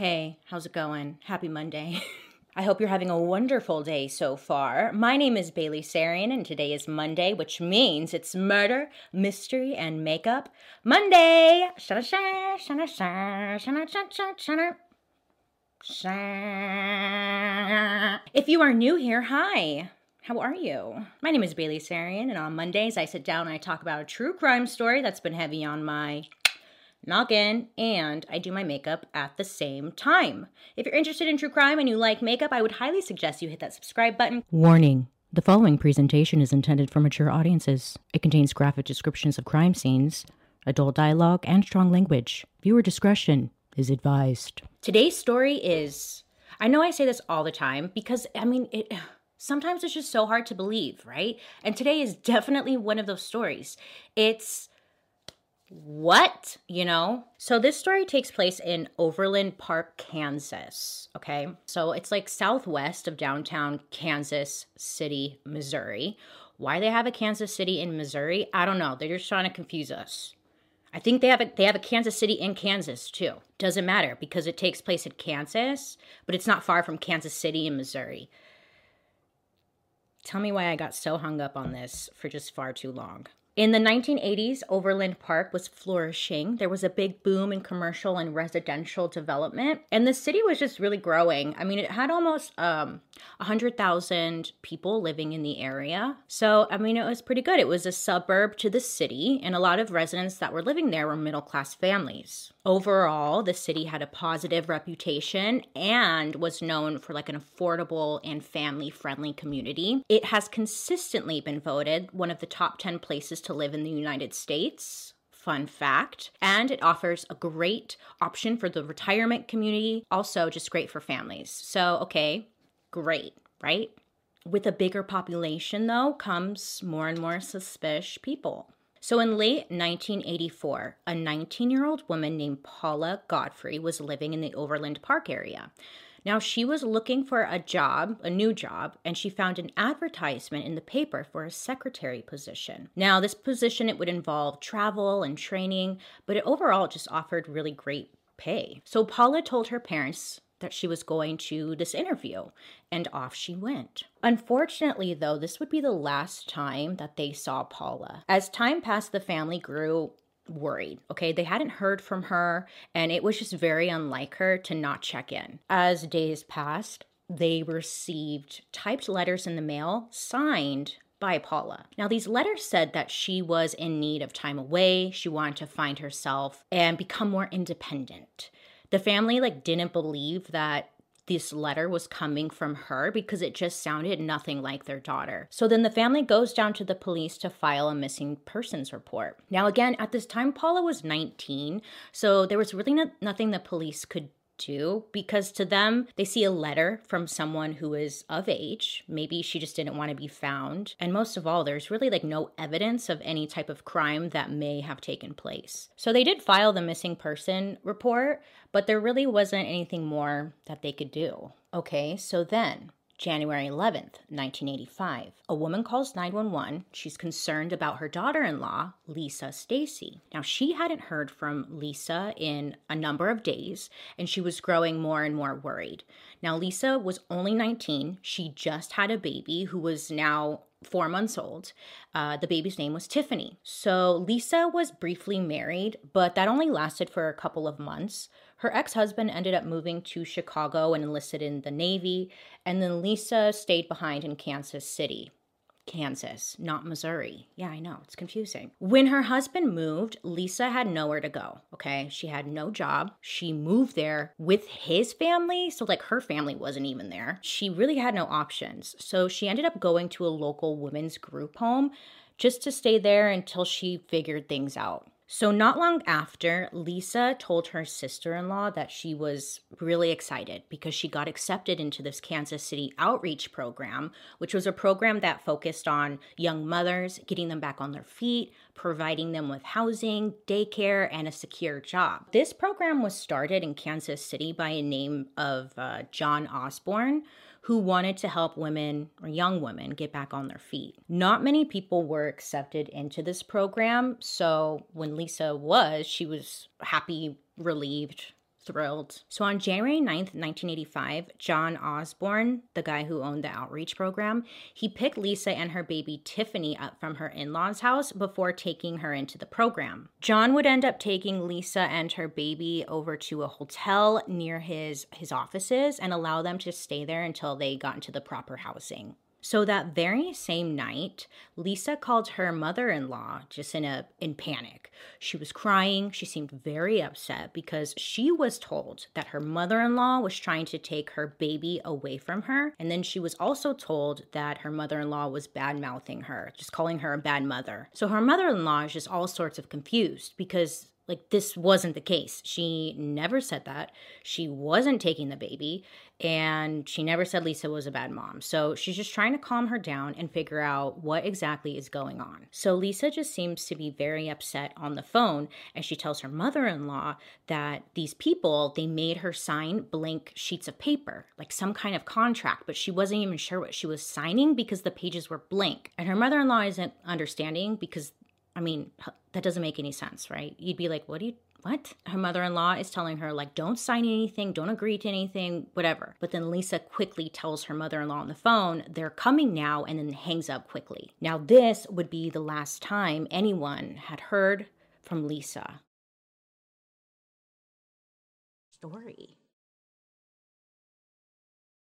Hey, how's it going? Happy Monday. I hope you're having a wonderful day so far. My name is Bailey Sarian, and today is Monday, which means it's murder, mystery, and makeup Monday. If you are new here, hi. How are you? My name is Bailey Sarian, and on Mondays I sit down and I talk about a true crime story that's been heavy on my noggin, and I do my makeup at the same time. If you're interested in true crime and you like makeup, I would highly suggest you hit that subscribe button. Warning. The following presentation is intended for mature audiences. It contains graphic descriptions of crime scenes, adult dialogue, and strong language. Viewer discretion is advised. Today's story is I know I say this all the time because I mean it sometimes it's just so hard to believe, right? And today is definitely one of those stories. It's what? You know? So this story takes place in Overland Park, Kansas. Okay. So it's like southwest of downtown Kansas City, Missouri. Why they have a Kansas City in Missouri, I don't know. They're just trying to confuse us. I think they have a they have a Kansas City in Kansas too. Doesn't matter because it takes place in Kansas, but it's not far from Kansas City in Missouri. Tell me why I got so hung up on this for just far too long. In the 1980s, Overland Park was flourishing. There was a big boom in commercial and residential development, and the city was just really growing. I mean, it had almost um, 100,000 people living in the area. So, I mean, it was pretty good. It was a suburb to the city, and a lot of residents that were living there were middle class families. Overall, the city had a positive reputation and was known for like an affordable and family friendly community. It has consistently been voted one of the top 10 places to live in the United States fun fact. And it offers a great option for the retirement community, also just great for families. So, okay, great, right? With a bigger population, though, comes more and more suspicious people. So, in late 1984, a 19 year old woman named Paula Godfrey was living in the Overland Park area. Now, she was looking for a job, a new job, and she found an advertisement in the paper for a secretary position. Now, this position it would involve travel and training, but it overall just offered really great pay. So Paula told her parents that she was going to this interview, and off she went. Unfortunately, though, this would be the last time that they saw Paula. As time passed, the family grew worried. Okay, they hadn't heard from her, and it was just very unlike her to not check in. As days passed, they received typed letters in the mail signed by Paula. Now, these letters said that she was in need of time away, she wanted to find herself and become more independent the family like didn't believe that this letter was coming from her because it just sounded nothing like their daughter. So then the family goes down to the police to file a missing persons report. Now, again, at this time, Paula was 19, so there was really no- nothing the police could too, because to them, they see a letter from someone who is of age. Maybe she just didn't want to be found. And most of all, there's really like no evidence of any type of crime that may have taken place. So they did file the missing person report, but there really wasn't anything more that they could do. Okay, so then January 11th, 1985. A woman calls 911. She's concerned about her daughter in law, Lisa Stasi. Now, she hadn't heard from Lisa in a number of days, and she was growing more and more worried. Now, Lisa was only 19. She just had a baby who was now four months old. Uh, the baby's name was Tiffany. So Lisa was briefly married, but that only lasted for a couple of months. Her ex husband ended up moving to Chicago and enlisted in the Navy, and then Lisa stayed behind in Kansas City. Kansas, not Missouri. Yeah, I know, it's confusing. When her husband moved, Lisa had nowhere to go, okay? She had no job. She moved there with his family, so like her family wasn't even there. She really had no options. So she ended up going to a local women's group home just to stay there until she figured things out. So, not long after, Lisa told her sister in law that she was really excited because she got accepted into this Kansas City outreach program, which was a program that focused on young mothers, getting them back on their feet, providing them with housing, daycare, and a secure job. This program was started in Kansas City by a name of uh, John Osborne who wanted to help women or young women get back on their feet. Not many people were accepted into this program, so when Lisa was, she was happy, relieved, thrilled. So on January 9th, 1985, John Osborne, the guy who owned the outreach program, he picked Lisa and her baby Tiffany up from her in law's house before taking her into the program. John would end up taking Lisa and her baby over to a hotel near his, his offices and allow them to stay there until they got into the proper housing. So that very same night, Lisa called her mother-in-law just in a in panic. She was crying, she seemed very upset because she was told that her mother-in-law was trying to take her baby away from her, and then she was also told that her mother-in-law was bad-mouthing her, just calling her a bad mother. So her mother-in-law is just all sorts of confused because like, this wasn't the case. She never said that. She wasn't taking the baby, and she never said Lisa was a bad mom. So she's just trying to calm her down and figure out what exactly is going on. So Lisa just seems to be very upset on the phone, and she tells her mother in law that these people, they made her sign blank sheets of paper, like some kind of contract, but she wasn't even sure what she was signing because the pages were blank. And her mother in law isn't understanding because I mean, that doesn't make any sense, right? You'd be like, what do you, what? Her mother in law is telling her, like, don't sign anything, don't agree to anything, whatever. But then Lisa quickly tells her mother in law on the phone, they're coming now, and then hangs up quickly. Now, this would be the last time anyone had heard from Lisa. Story.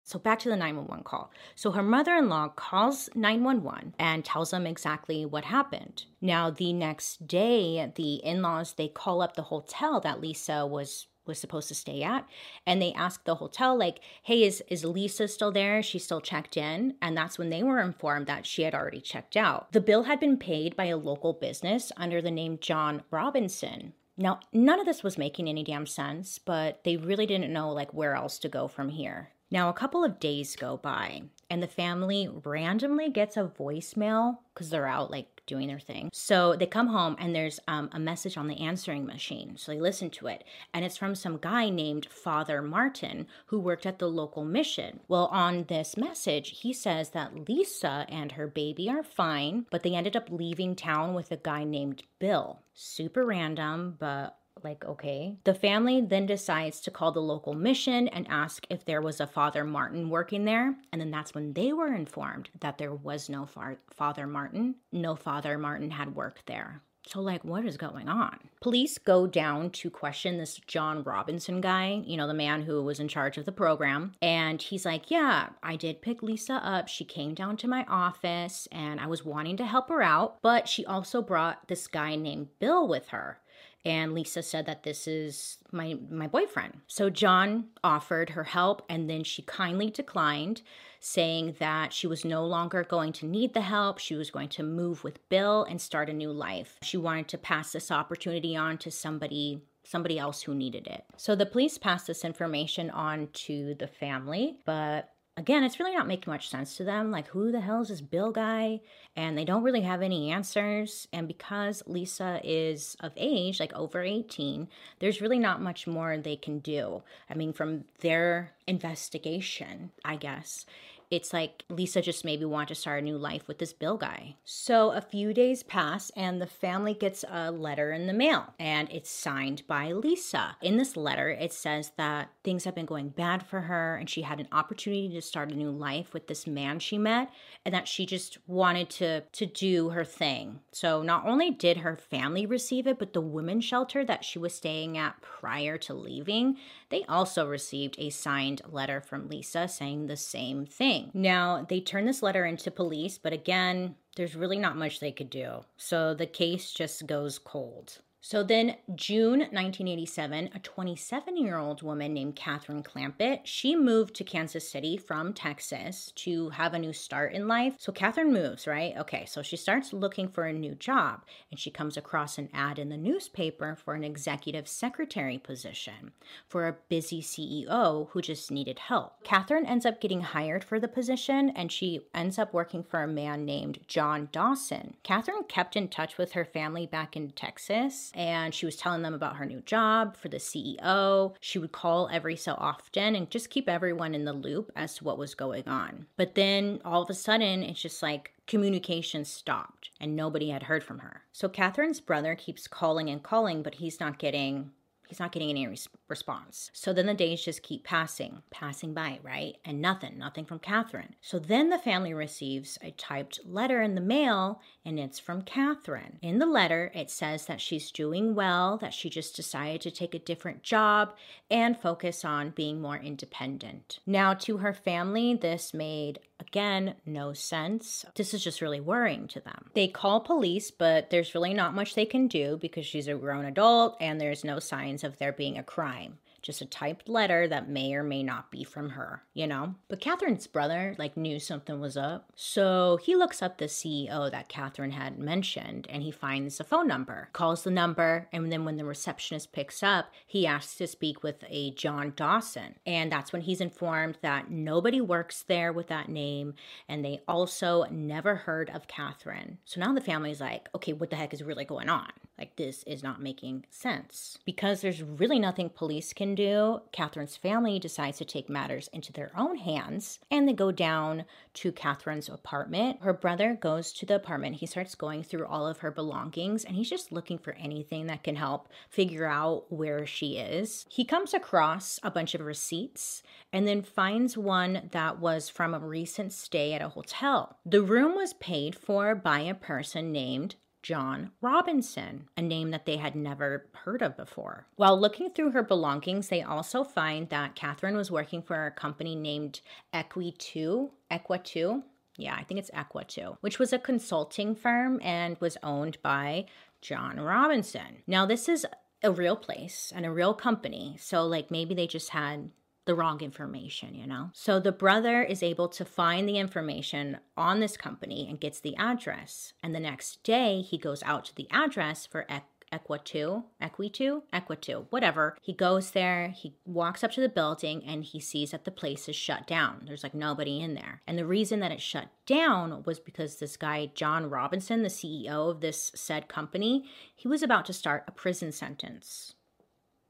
So back to the 911 call. So her mother in law calls 911 and tells them exactly what happened. Now, the next day, the in laws they call up the hotel that Lisa was was supposed to stay at and they ask the hotel like hey is is lisa still there? She's still checked in? And that's when they were informed that she had already checked out. The bill had been paid by a local business under the name john robinson. Now none of this was making any damn sense but they really didn't know like where else to go from here now, a couple of days go by, and the family randomly gets a voicemail because they're out like doing their thing. So they come home, and there's um, a message on the answering machine. So they listen to it, and it's from some guy named Father Martin who worked at the local mission. Well, on this message, he says that Lisa and her baby are fine, but they ended up leaving town with a guy named Bill. Super random, but like, okay. The family then decides to call the local mission and ask if there was a Father Martin working there. And then that's when they were informed that there was no Father Martin. No Father Martin had worked there. So, like, what is going on? Police go down to question this John Robinson guy, you know, the man who was in charge of the program. And he's like, Yeah, I did pick Lisa up. She came down to my office and I was wanting to help her out, but she also brought this guy named Bill with her and Lisa said that this is my my boyfriend. So John offered her help and then she kindly declined, saying that she was no longer going to need the help. She was going to move with Bill and start a new life. She wanted to pass this opportunity on to somebody somebody else who needed it. So the police passed this information on to the family, but again, it's really not making much sense to them. Like, who the hell is this Bill guy? And they don't really have any answers. And because Lisa is of age, like over 18, there's really not much more they can do. I mean, from their investigation, I guess, it's like Lisa just maybe want to start a new life with this Bill guy. So a few days pass and the family gets a letter in the mail and it's signed by Lisa. In this letter, it says that things have been going bad for her and she had an opportunity to start a new life with this man she met and that she just wanted to to do her thing. So not only did her family receive it, but the women's shelter that she was staying at prior to leaving, they also received a signed letter from Lisa saying the same thing. Now, they turned this letter into police, but again, there's really not much they could do. So the case just goes cold. So then, June 1987, a 27 year old woman named Catherine Clampitt, she moved to Kansas City from Texas to have a new start in life. So Catherine moves, right? Okay, so she starts looking for a new job and she comes across an ad in the newspaper for an executive secretary position for a busy CEO who just needed help. Catherine ends up getting hired for the position and she ends up working for a man named John Dawson. Catherine kept in touch with her family back in Texas and she was telling them about her new job for the CEO. She would call every so often and just keep everyone in the loop as to what was going on. But then all of a sudden, it's just like communication stopped and nobody had heard from her. So Catherine's brother keeps calling and calling, but he's not getting He's not getting any res- response. So then the days just keep passing, passing by, right? And nothing, nothing from Catherine. So then the family receives a typed letter in the mail, and it's from Catherine. In the letter, it says that she's doing well, that she just decided to take a different job and focus on being more independent. Now, to her family, this made Again, no sense. This is just really worrying to them. They call police, but there's really not much they can do because she's a grown adult and there's no signs of there being a crime just a typed letter that may or may not be from her, you know? But Catherine's brother, like, knew something was up. So he looks up the CEO that Catherine had mentioned and he finds a phone number, calls the number, and then when the receptionist picks up, he asks to speak with a John Dawson. And that's when he's informed that nobody works there with that name and they also never heard of Catherine. So now the family's like, okay, what the heck is really going on? Like, this is not making sense. Because there's really nothing police can do, Catherine's family decides to take matters into their own hands and they go down to Catherine's apartment. Her brother goes to the apartment. He starts going through all of her belongings and he's just looking for anything that can help figure out where she is. He comes across a bunch of receipts and then finds one that was from a recent stay at a hotel. The room was paid for by a person named John Robinson, a name that they had never heard of before. While looking through her belongings, they also find that Catherine was working for a company named Equi2, Equa2. Yeah, I think it's Equa2, which was a consulting firm and was owned by John Robinson. Now, this is a real place and a real company. So, like, maybe they just had the wrong information, you know? So the brother is able to find the information on this company and gets the address. And the next day, he goes out to the address for Equa 2, Equi 2, Equa 2, whatever. He goes there, he walks up to the building, and he sees that the place is shut down. There's like nobody in there. And the reason that it shut down was because this guy, John Robinson, the CEO of this said company, he was about to start a prison sentence.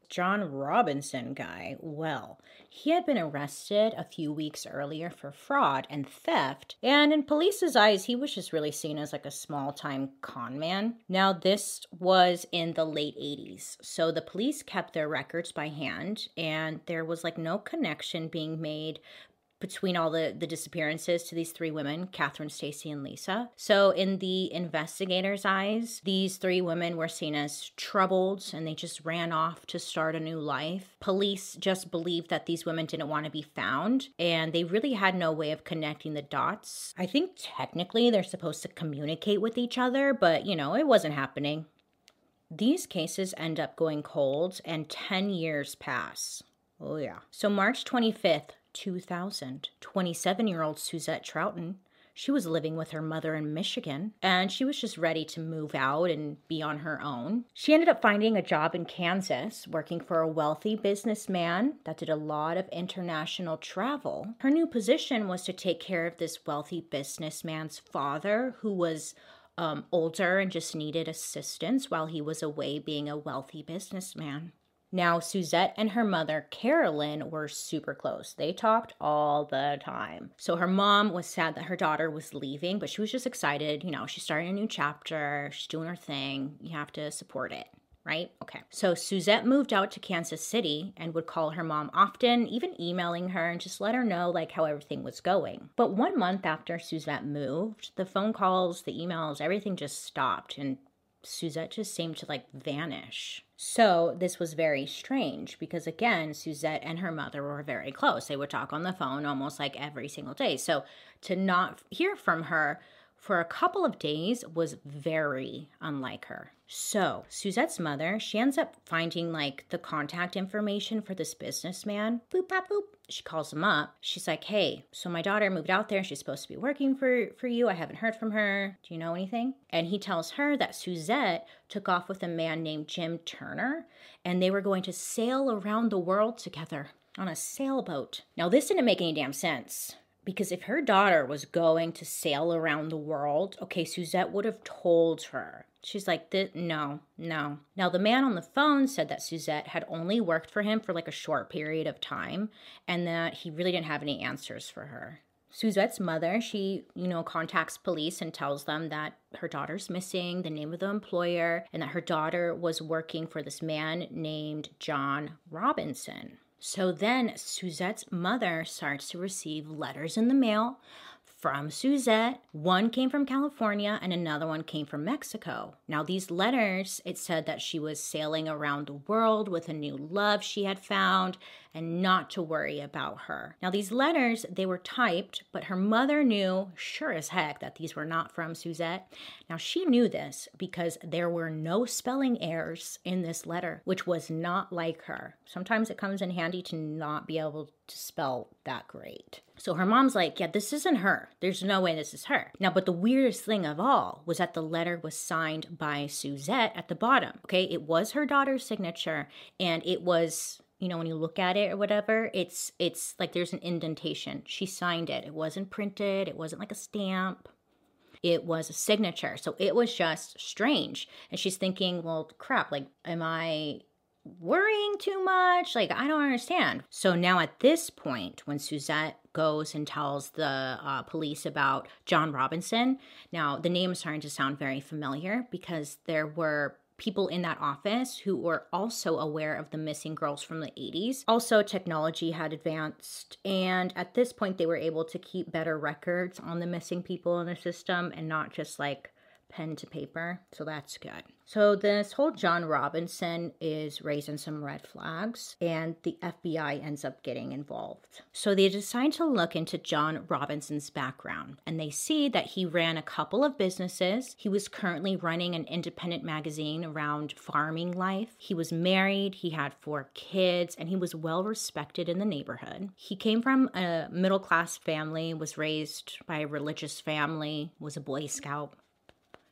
John Robinson guy, well, he had been arrested a few weeks earlier for fraud and theft, and in police's eyes, he was just really seen as like a small time con man. Now, this was in the late 80s, so the police kept their records by hand, and there was like no connection being made between all the, the disappearances to these three women, Catherine, Stacy, and Lisa. So, in the investigators' eyes, these three women were seen as troubled and they just ran off to start a new life. Police just believed that these women didn't want to be found and they really had no way of connecting the dots. I think technically they're supposed to communicate with each other, but you know, it wasn't happening. These cases end up going cold and 10 years pass. Oh, yeah. So, March 25th, 2000. 27 year old Suzette Trouten. She was living with her mother in Michigan and she was just ready to move out and be on her own. She ended up finding a job in Kansas working for a wealthy businessman that did a lot of international travel. Her new position was to take care of this wealthy businessman's father who was um, older and just needed assistance while he was away being a wealthy businessman. Now, Suzette and her mother, Carolyn, were super close. They talked all the time. So her mom was sad that her daughter was leaving, but she was just excited. You know, she's starting a new chapter, she's doing her thing. You have to support it right? Okay. So Suzette moved out to Kansas City and would call her mom often, even emailing her and just let her know like how everything was going. But one month after Suzette moved, the phone calls, the emails, everything just stopped and Suzette just seemed to like vanish. So this was very strange because again, Suzette and her mother were very close. They would talk on the phone almost like every single day. So to not hear from her for a couple of days was very unlike her. So, Suzette's mother, she ends up finding like the contact information for this businessman. Boop, pop, boop. She calls him up. She's like, "Hey, so my daughter moved out there. She's supposed to be working for for you. I haven't heard from her. Do you know anything?" And he tells her that Suzette took off with a man named Jim Turner, and they were going to sail around the world together on a sailboat. Now, this didn't make any damn sense because if her daughter was going to sail around the world, okay, Suzette would have told her. She's like, no, no. Now, the man on the phone said that Suzette had only worked for him for like a short period of time and that he really didn't have any answers for her. Suzette's mother, she, you know, contacts police and tells them that her daughter's missing, the name of the employer, and that her daughter was working for this man named John Robinson. So then Suzette's mother starts to receive letters in the mail from Suzette. One came from California and another one came from Mexico. Now, these letters, it said that she was sailing around the world with a new love she had found and not to worry about her. Now, these letters, they were typed, but her mother knew sure as heck that these were not from Suzette. Now, she knew this because there were no spelling errors in this letter, which was not like her. Sometimes it comes in handy to not be able to spell that great. So her mom's like, Yeah, this isn't her. There's no way this is her. Now, but the weirdest thing of all was that the letter was signed by Suzette at the bottom. Okay, it was her daughter's signature and it was you know when you look at it or whatever it's it's like there's an indentation she signed it it wasn't printed it wasn't like a stamp it was a signature so it was just strange and she's thinking well crap like am i worrying too much like i don't understand so now at this point when suzette goes and tells the uh, police about john robinson now the name is starting to sound very familiar because there were people in that office who were also aware of the missing girls from the 80s. Also, technology had advanced, and at this point, they were able to keep better records on the missing people in the system and not just like pen to paper. So that's good. So this whole John Robinson is raising some red flags and the FBI ends up getting involved. So they decide to look into John Robinson's background and they see that he ran a couple of businesses. He was currently running an independent magazine around farming life. He was married, he had four kids, and he was well respected in the neighborhood. He came from a middle class family, was raised by a religious family, was a Boy Scout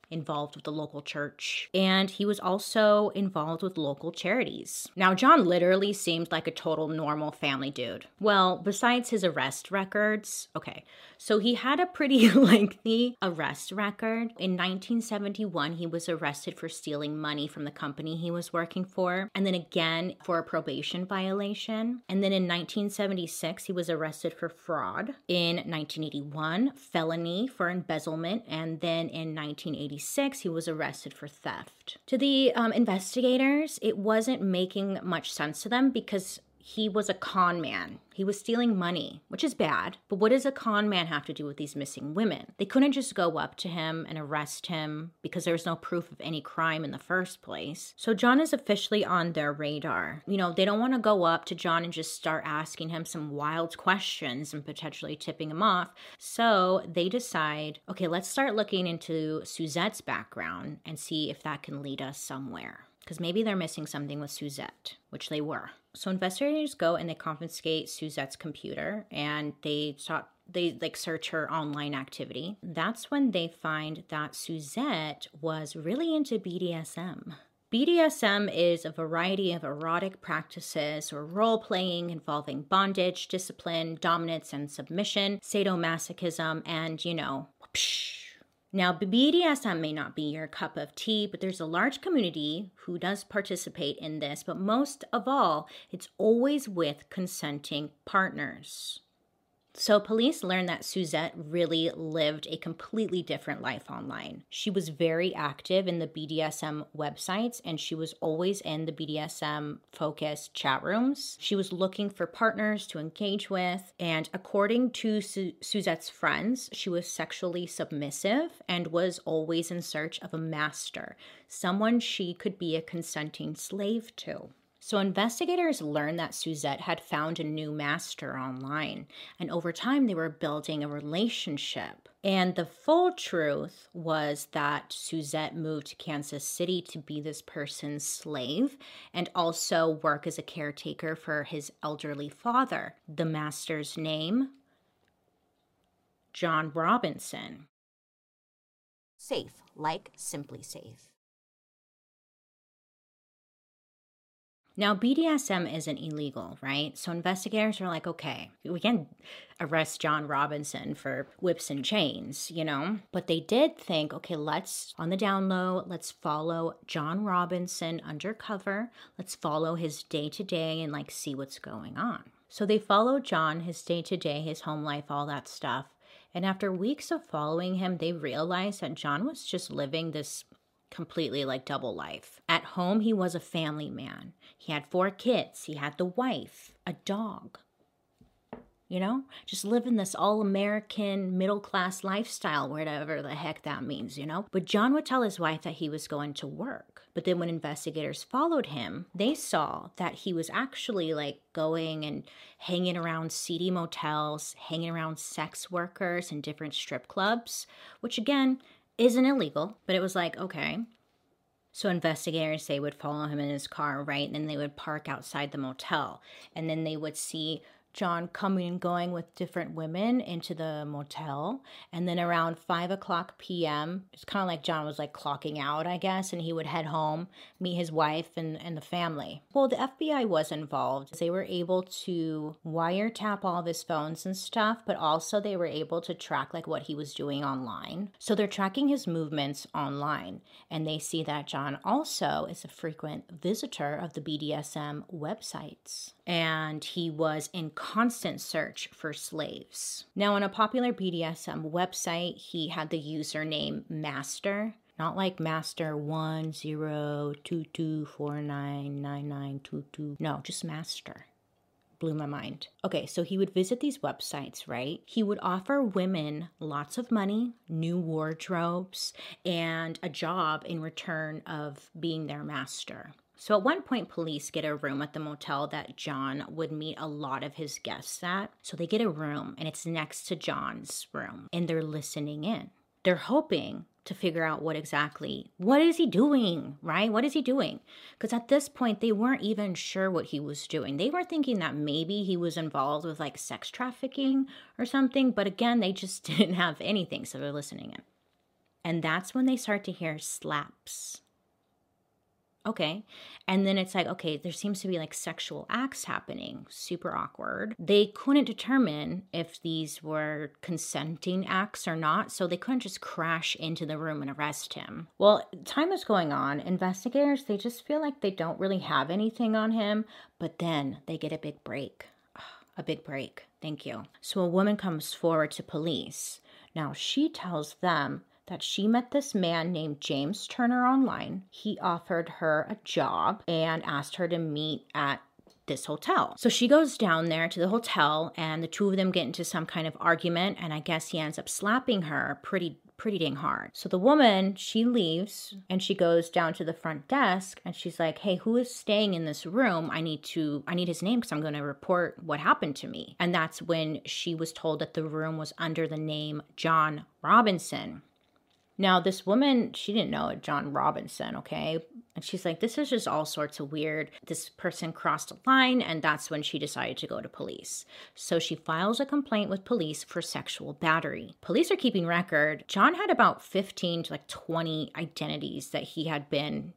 involved with the local church, and he was also involved with local charities. Now, John literally seemed like a total normal family dude. Well, besides his arrest records, okay, so he had a pretty lengthy arrest record. In 1971, he was arrested for stealing money from the company he was working for, and then again for a probation violation. And then in 1976, he was arrested for fraud. In 1981, felony for embezzlement, and then in 1980 1986, he was arrested for theft. To the um, investigators, it wasn't making much sense to them because he was a con man. He was stealing money, which is bad. But what does a con man have to do with these missing women? They couldn't just go up to him and arrest him because there was no proof of any crime in the first place. So John is officially on their radar. You know, they don't want to go up to John and just start asking him some wild questions and potentially tipping him off. So they decide, okay, let's start looking into Suzette's background and see if that can lead us somewhere because maybe they're missing something with Suzette, which they were. So investigators go and they confiscate Suzette's computer and they start they like search her online activity. That's when they find that Suzette was really into BDSM. BDSM is a variety of erotic practices or role playing involving bondage, discipline, dominance and submission, sadomasochism, and you know, now, BDSM may not be your cup of tea, but there's a large community who does participate in this, but most of all, it's always with consenting partners. So, police learned that Suzette really lived a completely different life online. She was very active in the BDSM websites and she was always in the BDSM focused chat rooms. She was looking for partners to engage with, and according to Su- Suzette's friends, she was sexually submissive and was always in search of a master, someone she could be a consenting slave to. So, investigators learned that Suzette had found a new master online, and over time they were building a relationship. And the full truth was that Suzette moved to Kansas City to be this person's slave and also work as a caretaker for his elderly father. The master's name? John Robinson. Safe, like SimpliSafe. Now, BDSM isn't illegal, right? So investigators are like, okay, we can arrest John Robinson for whips and chains, you know? But they did think, okay, let's, on the down low, let's follow John Robinson undercover. Let's follow his day to day and like see what's going on. So they followed John, his day to day, his home life, all that stuff. And after weeks of following him, they realized that John was just living this completely like double life. At home, he was a family man. He had four kids, he had the wife, a dog. You know, just living this all American middle class lifestyle, whatever the heck that means, you know? But John would tell his wife that he was going to work. But then when investigators followed him, they saw that he was actually like going and hanging around seedy motels, hanging around sex workers and different strip clubs, which again, isn't illegal, but it was like, okay. So investigators, they would follow him in his car, right? And then they would park outside the motel. And then they would see John coming and going with different women into the motel. And then around five o'clock p.m., it's kind of like John was like clocking out, I guess, and he would head home, meet his wife and, and the family. Well, the FBI was involved. They were able to wiretap all of his phones and stuff, but also they were able to track like what he was doing online. So they're tracking his movements online. And they see that John also is a frequent visitor of the BDSM websites and he was in constant search for slaves. Now, on a popular BDSM website, he had the username Master, not like Master one zero two two four nine nine nine two two. No, just Master. Blew my mind. Okay, so he would visit these websites, right? He would offer women lots of money, new wardrobes, and a job in return of being their master. So at one point, police get a room at the motel that John would meet a lot of his guests at. So they get a room and it's next to John's room and they're listening in. They're hoping to figure out what exactly what is he doing right? What is he doing? Because at this point they weren't even sure what he was doing. They were thinking that maybe he was involved with like sex trafficking or something but again they just didn't have anything so they're listening in. And that's when they start to hear slaps Okay. And then it's like, okay, there seems to be like sexual acts happening. Super awkward. They couldn't determine if these were consenting acts or not, so they couldn't just crash into the room and arrest him. Well, time is going on. Investigators, they just feel like they don't really have anything on him, but then they get a big break. A big break. Thank you. So a woman comes forward to police. Now she tells them that she met this man named James Turner online. He offered her a job and asked her to meet at this hotel. So she goes down there to the hotel and the two of them get into some kind of argument and I guess he ends up slapping her pretty pretty dang hard. So the woman, she leaves and she goes down to the front desk and she's like, "Hey, who is staying in this room? I need to I need his name cuz I'm going to report what happened to me." And that's when she was told that the room was under the name John Robinson. Now, this woman, she didn't know John Robinson, okay? And she's like, this is just all sorts of weird. This person crossed a line, and that's when she decided to go to police. So she files a complaint with police for sexual battery. Police are keeping record. John had about 15 to like 20 identities that he had been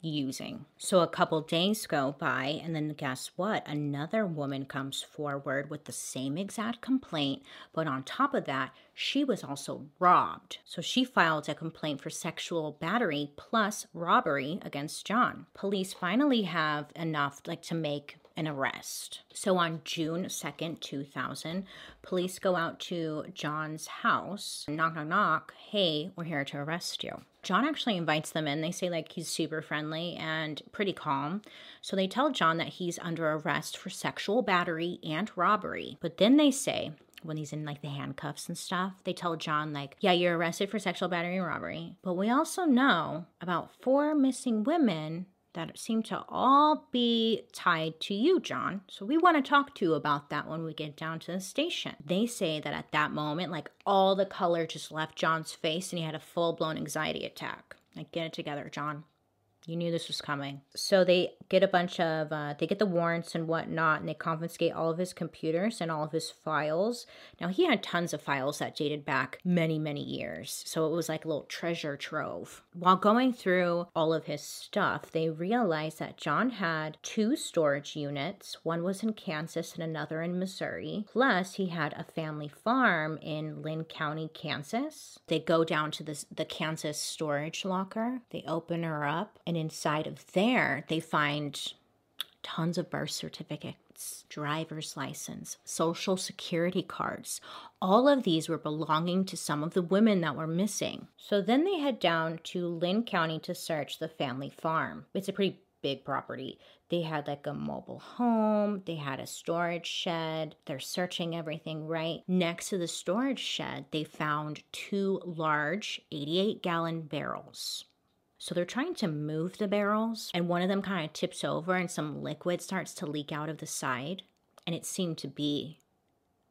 using. So a couple days go by, and then guess what? Another woman comes forward with the same exact complaint, but on top of that, she was also robbed. So she filed a complaint for sexual battery plus robbery against John. Police finally have enough like to make an arrest. So on June 2nd, 2000, police go out to John's house, knock, knock, knock, hey, we're here to arrest you. John actually invites them in. They say like he's super friendly and pretty calm. So they tell John that he's under arrest for sexual battery and robbery. But then they say, when he's in like the handcuffs and stuff, they tell John, like, yeah, you're arrested for sexual battery and robbery. But we also know about four missing women that seem to all be tied to you, John. So we want to talk to you about that when we get down to the station. They say that at that moment, like all the color just left John's face and he had a full blown anxiety attack. Like, get it together, John. You knew this was coming. So they get a bunch of, uh, they get the warrants and whatnot, and they confiscate all of his computers and all of his files. Now, he had tons of files that dated back many, many years. So it was like a little treasure trove. While going through all of his stuff, they realized that John had two storage units. One was in Kansas and another in Missouri. Plus, he had a family farm in Linn County, Kansas. They go down to the, the Kansas storage locker. They open her up and inside of there, they find tons of birth certificates driver's license, social security cards. All of these were belonging to some of the women that were missing. So then they head down to Linn County to search the family farm. It's a pretty big property. They had like a mobile home, they had a storage shed. They're searching everything right. Next to the storage shed, they found two large 88 gallon barrels. So they're trying to move the barrels, and one of them kind of tips over, and some liquid starts to leak out of the side, and it seemed to be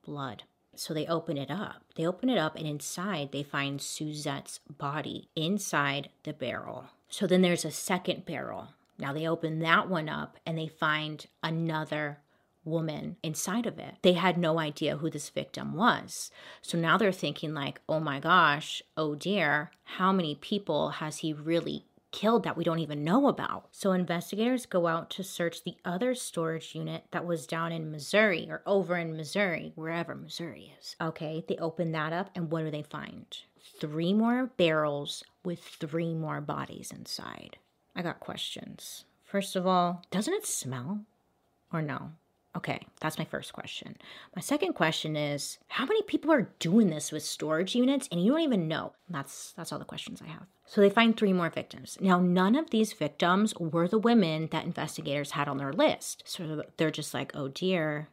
blood. So they open it up. They open it up, and inside they find Suzette's body inside the barrel. So then there's a second barrel. Now they open that one up, and they find another woman inside of it. They had no idea who this victim was. So now they're thinking like, "Oh my gosh, oh dear, how many people has he really killed that we don't even know about?" So investigators go out to search the other storage unit that was down in Missouri or over in Missouri, wherever Missouri is. Okay, they open that up and what do they find? Three more barrels with three more bodies inside. I got questions. First of all, doesn't it smell? Or no? Okay, that's my first question. My second question is how many people are doing this with storage units and you don't even know? That's that's all the questions I have. So they find three more victims. Now none of these victims were the women that investigators had on their list. So they're just like, "Oh dear,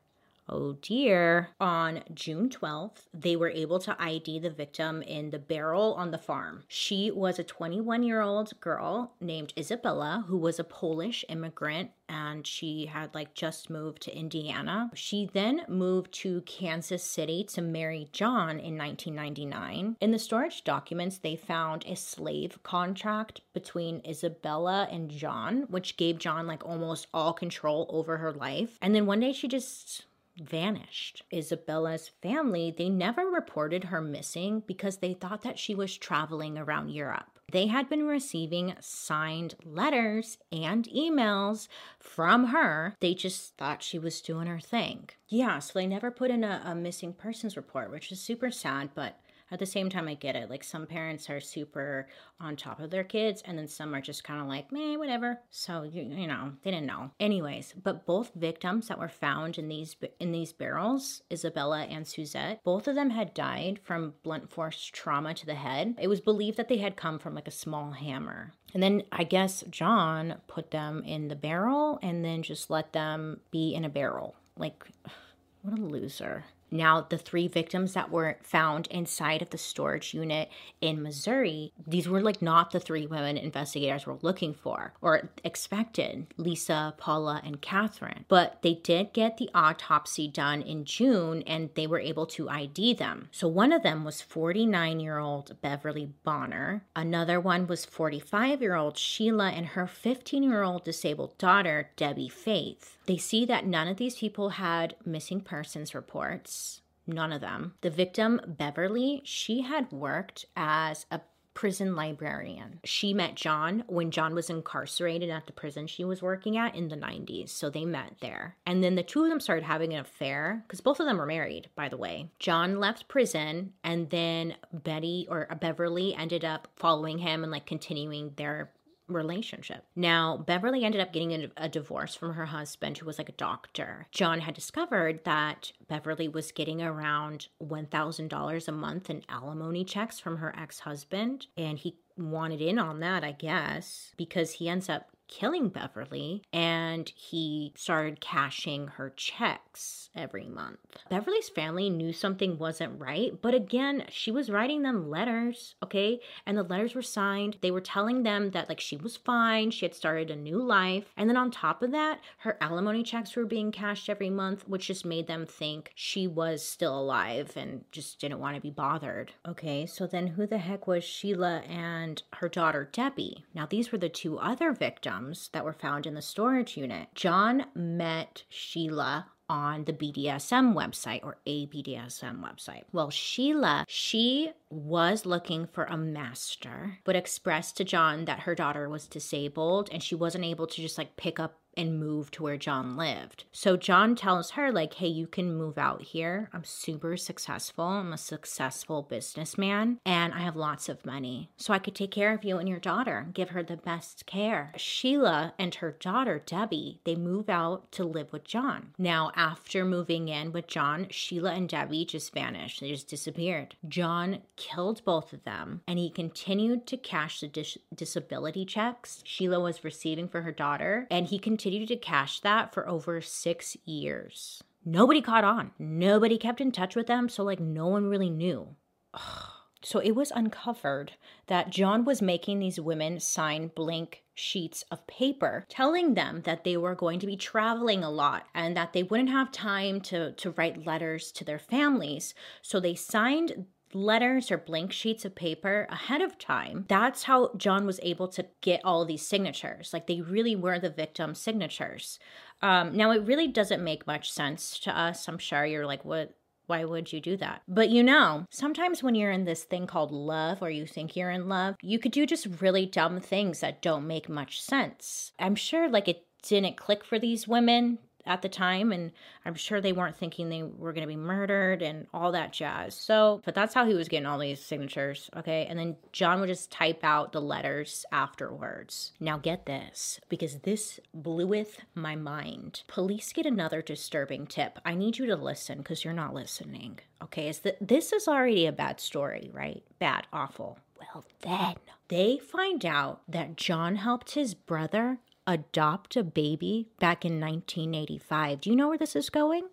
Oh dear. On June 12th, they were able to ID the victim in the barrel on the farm. She was a 21 year old girl named Isabella, who was a Polish immigrant and she had like just moved to Indiana. She then moved to Kansas City to marry John in 1999. In the storage documents, they found a slave contract between Isabella and John, which gave John like almost all control over her life. And then one day she just vanished. Isabella's family, they never reported her missing because they thought that she was traveling around Europe. They had been receiving signed letters and emails from her. They just thought she was doing her thing. Yeah, so they never put in a, a missing persons report, which is super sad, but at the same time, I get it. Like some parents are super on top of their kids, and then some are just kind of like, meh, whatever. So you, you know, they didn't know. Anyways, but both victims that were found in these in these barrels, Isabella and Suzette, both of them had died from blunt force trauma to the head. It was believed that they had come from like a small hammer. And then I guess John put them in the barrel and then just let them be in a barrel. Like, what a loser. Now, the three victims that were found inside of the storage unit in Missouri, these were like not the three women investigators were looking for or expected Lisa, Paula, and Catherine. But they did get the autopsy done in June and they were able to ID them. So one of them was 49 year old Beverly Bonner, another one was 45 year old Sheila, and her 15 year old disabled daughter, Debbie Faith. They see that none of these people had missing persons reports. None of them. The victim, Beverly, she had worked as a prison librarian. She met John when John was incarcerated at the prison she was working at in the 90s. So they met there. And then the two of them started having an affair because both of them were married, by the way. John left prison and then Betty or Beverly ended up following him and like continuing their relationship. Now, Beverly ended up getting a, divorce from her husband, who was like a doctor. John had discovered that Beverly was getting around $1,000 a month in alimony checks from her ex husband, and he wanted in on that, I guess, because he ends up killing Beverly and he started cashing her checks every month. Beverly's family knew something wasn't right, but again, she was writing them letters, okay? And the letters were signed. They were telling them that like she was fine, she had started a new life. And then on top of that, her alimony checks were being cashed every month, which just made them think she was still alive and just didn't want to be bothered. Okay, so then who the heck was Sheila and her daughter Debbie? Now, these were the two other victims that were found in the storage unit. John met Sheila on the BDSM website or a BDSM website. Well, Sheila, she was looking for a master, but expressed to John that her daughter was disabled and she wasn't able to just like pick up and move to where John lived. So John tells her, like, hey, you can move out here. I'm super successful. I'm a successful businessman and I have lots of money. So I could take care of you and your daughter, give her the best care. Sheila and her daughter, Debbie, they move out to live with John. Now, after moving in with John, Sheila and Debbie just vanished. They just disappeared. John killed both of them and he continued to cash the dis- disability checks Sheila was receiving for her daughter, and he continued to cash that for over six years. Nobody caught on. Nobody kept in touch with them, so like no one really knew. Ugh. So it was uncovered that John was making these women sign blank sheets of paper telling them that they were going to be traveling a lot and that they wouldn't have time to to write letters to their families. So they signed letters or blank sheets of paper ahead of time. That's how John was able to get all these signatures. Like they really were the victim's signatures. Um, now, it really doesn't make much sense to us. I'm sure you're like, what? Why would you do that? But you know, sometimes when you're in this thing called love or you think you're in love, you could do just really dumb things that don't make much sense. I'm sure like it didn't click for these women at the time and i'm sure they weren't thinking they were going to be murdered and all that jazz. So but that's how he was getting all these signatures okay? And then john would just type out the letters afterwards. Now get this because this bleweth my mind. Police get another disturbing tip. I need you to listen because you're not listening okay? Is that this is already a bad story right? Bad awful. Well then they find out that john helped his brother adopt a baby back in 1985. Do you know where this is going?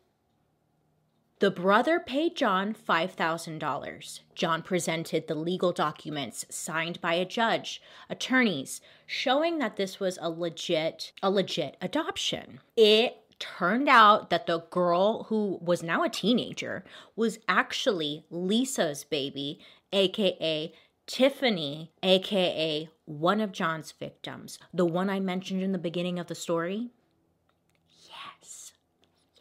The brother paid John $5,000. John presented the legal documents signed by a judge, attorneys, showing that this was a legit a legit adoption. It turned out that the girl who was now a teenager was actually Lisa's baby, aka Tiffany, aka one of John's victims, the one I mentioned in the beginning of the story? Yes.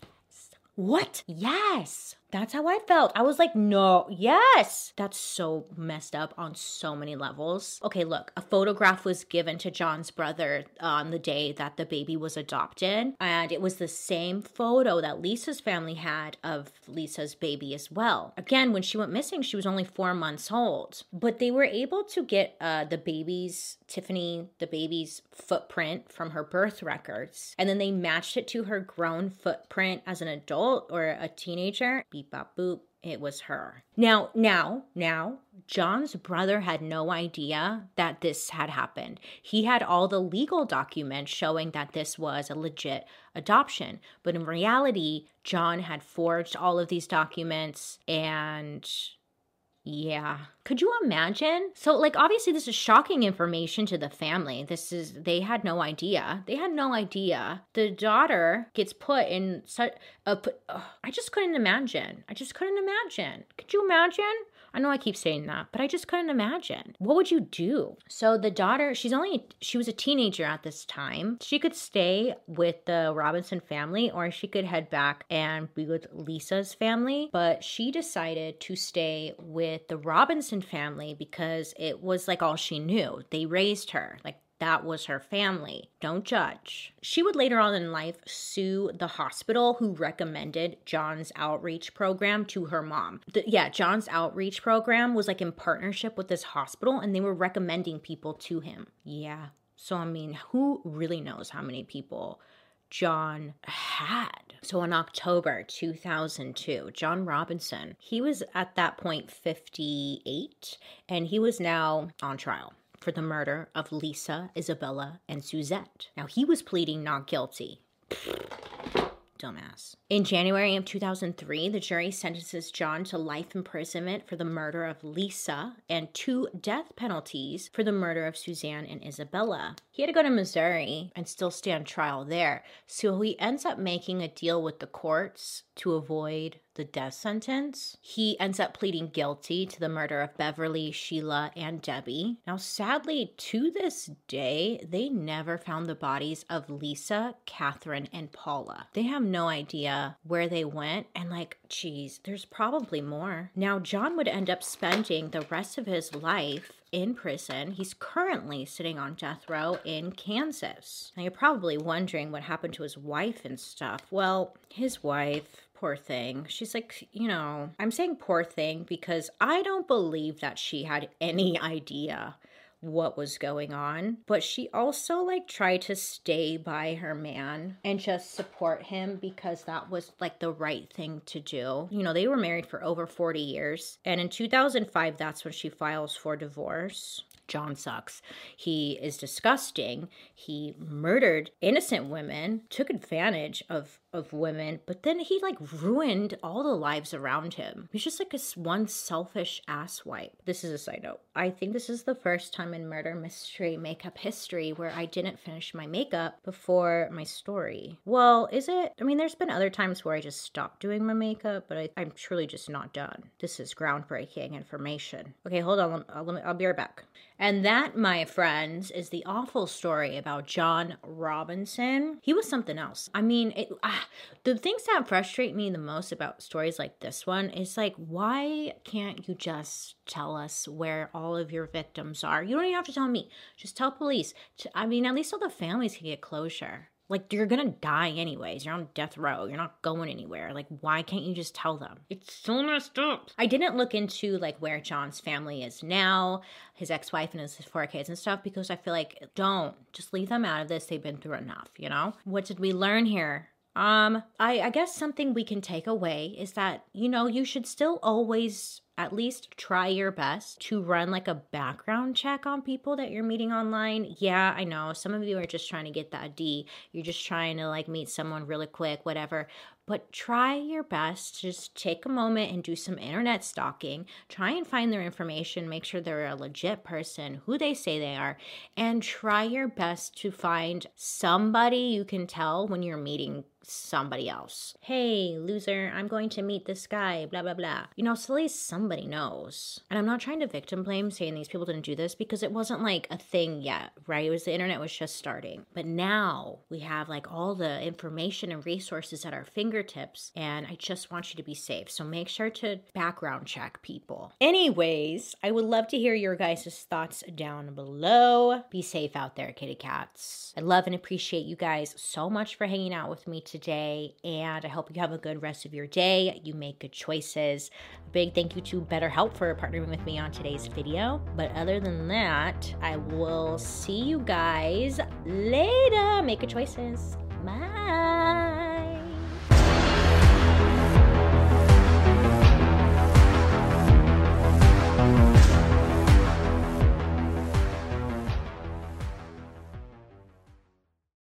Yes. What? Yes. That's how I felt. I was like, no, yes. That's so messed up on so many levels. Okay, look, a photograph was given to John's brother on the day that the baby was adopted. And it was the same photo that Lisa's family had of Lisa's baby as well. Again, when she went missing, she was only four months old. But they were able to get uh, the baby's, Tiffany, the baby's footprint from her birth records. And then they matched it to her grown footprint as an adult or a teenager beep bop boop it was her. Now, now, now, John's brother had no idea that this had happened. He had all the legal documents showing that this was a legit adoption. But in reality, John had forged all of these documents and yeah. Could you imagine? So, like, obviously, this is shocking information to the family. This is, they had no idea. They had no idea. The daughter gets put in such a, I just couldn't imagine. I just couldn't imagine. Could you imagine? I know I keep saying that, but I just couldn't imagine. What would you do? So the daughter, she's only, she was a teenager at this time. She could stay with the Robinson family or she could head back and be with Lisa's family. But she decided to stay with the Robinson family because it was like all she knew. They raised her. Like that was her family. Don't judge. She would later on in life sue the hospital who recommended John's outreach program to her mom. The, yeah, John's outreach program was like in partnership with this hospital and they were recommending people to him. Yeah. So, I mean, who really knows how many people John had. So in October 2002, John Robinson, he was at that point 58 and he was now on trial for the murder of Lisa, Isabella, and Suzette. Now, he was pleading not guilty. Dumbass. In January of 2003, the jury sentences John to life imprisonment for the murder of Lisa and two death penalties for the murder of Suzanne and Isabella. He had to go to Missouri and still stand trial there, so he ends up making a deal with the courts to avoid the death sentence. He ends up pleading guilty to the murder of Beverly, Sheila, and Debbie. Now, sadly, to this day, they never found the bodies of Lisa, Catherine, and Paula. They have no idea where they went, and like, geez, there's probably more. Now, John would end up spending the rest of his life in prison. He's currently sitting on death row in Kansas. Now, you're probably wondering what happened to his wife and stuff. Well, his wife, poor thing. She's like, you know, I'm saying poor thing because I don't believe that she had any idea what was going on but she also like tried to stay by her man and just support him because that was like the right thing to do you know they were married for over 40 years and in 2005 that's when she files for divorce John sucks. He is disgusting. He murdered innocent women, took advantage of of women, but then he like ruined all the lives around him. He's just like a one selfish asswipe. This is a side note. I think this is the first time in murder mystery makeup history where I didn't finish my makeup before my story. Well, is it? I mean, there's been other times where I just stopped doing my makeup, but I, am truly just not done. This is groundbreaking information. Okay, hold on. I'll, I'll, I'll be right back. And that, my friends, is the awful story about John Robinson. He was something else. I mean, it, ah, the things that frustrate me the most about stories like this one is like, why can't you just tell us where all of your victims are? You don't even have to tell me. Just tell police. I mean, at least all the families can get closure. Like, you're gonna die anyways. You're on death row. You're not going anywhere. Like, why can't you just tell them? It's so messed up. I didn't look into, like, where John's family is now, his ex wife and his four kids and stuff, because I feel like, don't. Just leave them out of this. They've been through enough, you know? What did we learn here? Um, I, I guess something we can take away is that, you know, you should still always at least try your best to run like a background check on people that you're meeting online. Yeah, I know some of you are just trying to get that D. You're just trying to like meet someone really quick, whatever. But try your best. Just take a moment and do some internet stalking. Try and find their information, make sure they're a legit person, who they say they are, and try your best to find somebody you can tell when you're meeting somebody else. Hey, loser, I'm going to meet this guy, blah, blah, blah. You know, so at least somebody knows. And I'm not trying to victim blame saying these people didn't do this because it wasn't like a thing yet, right? It was the internet was just starting. But now we have like all the information and resources at our fingertips. And I just want you to be safe. So make sure to background check people. Anyways, I would love to hear your guys' thoughts down below. Be safe out there, kitty cats. I love and appreciate you guys so much for hanging out with me today, and I hope you have a good rest of your day. You make good choices. A big thank you to BetterHelp for partnering with me on today's video. But other than that, I will see you guys later. Make good choices. Bye.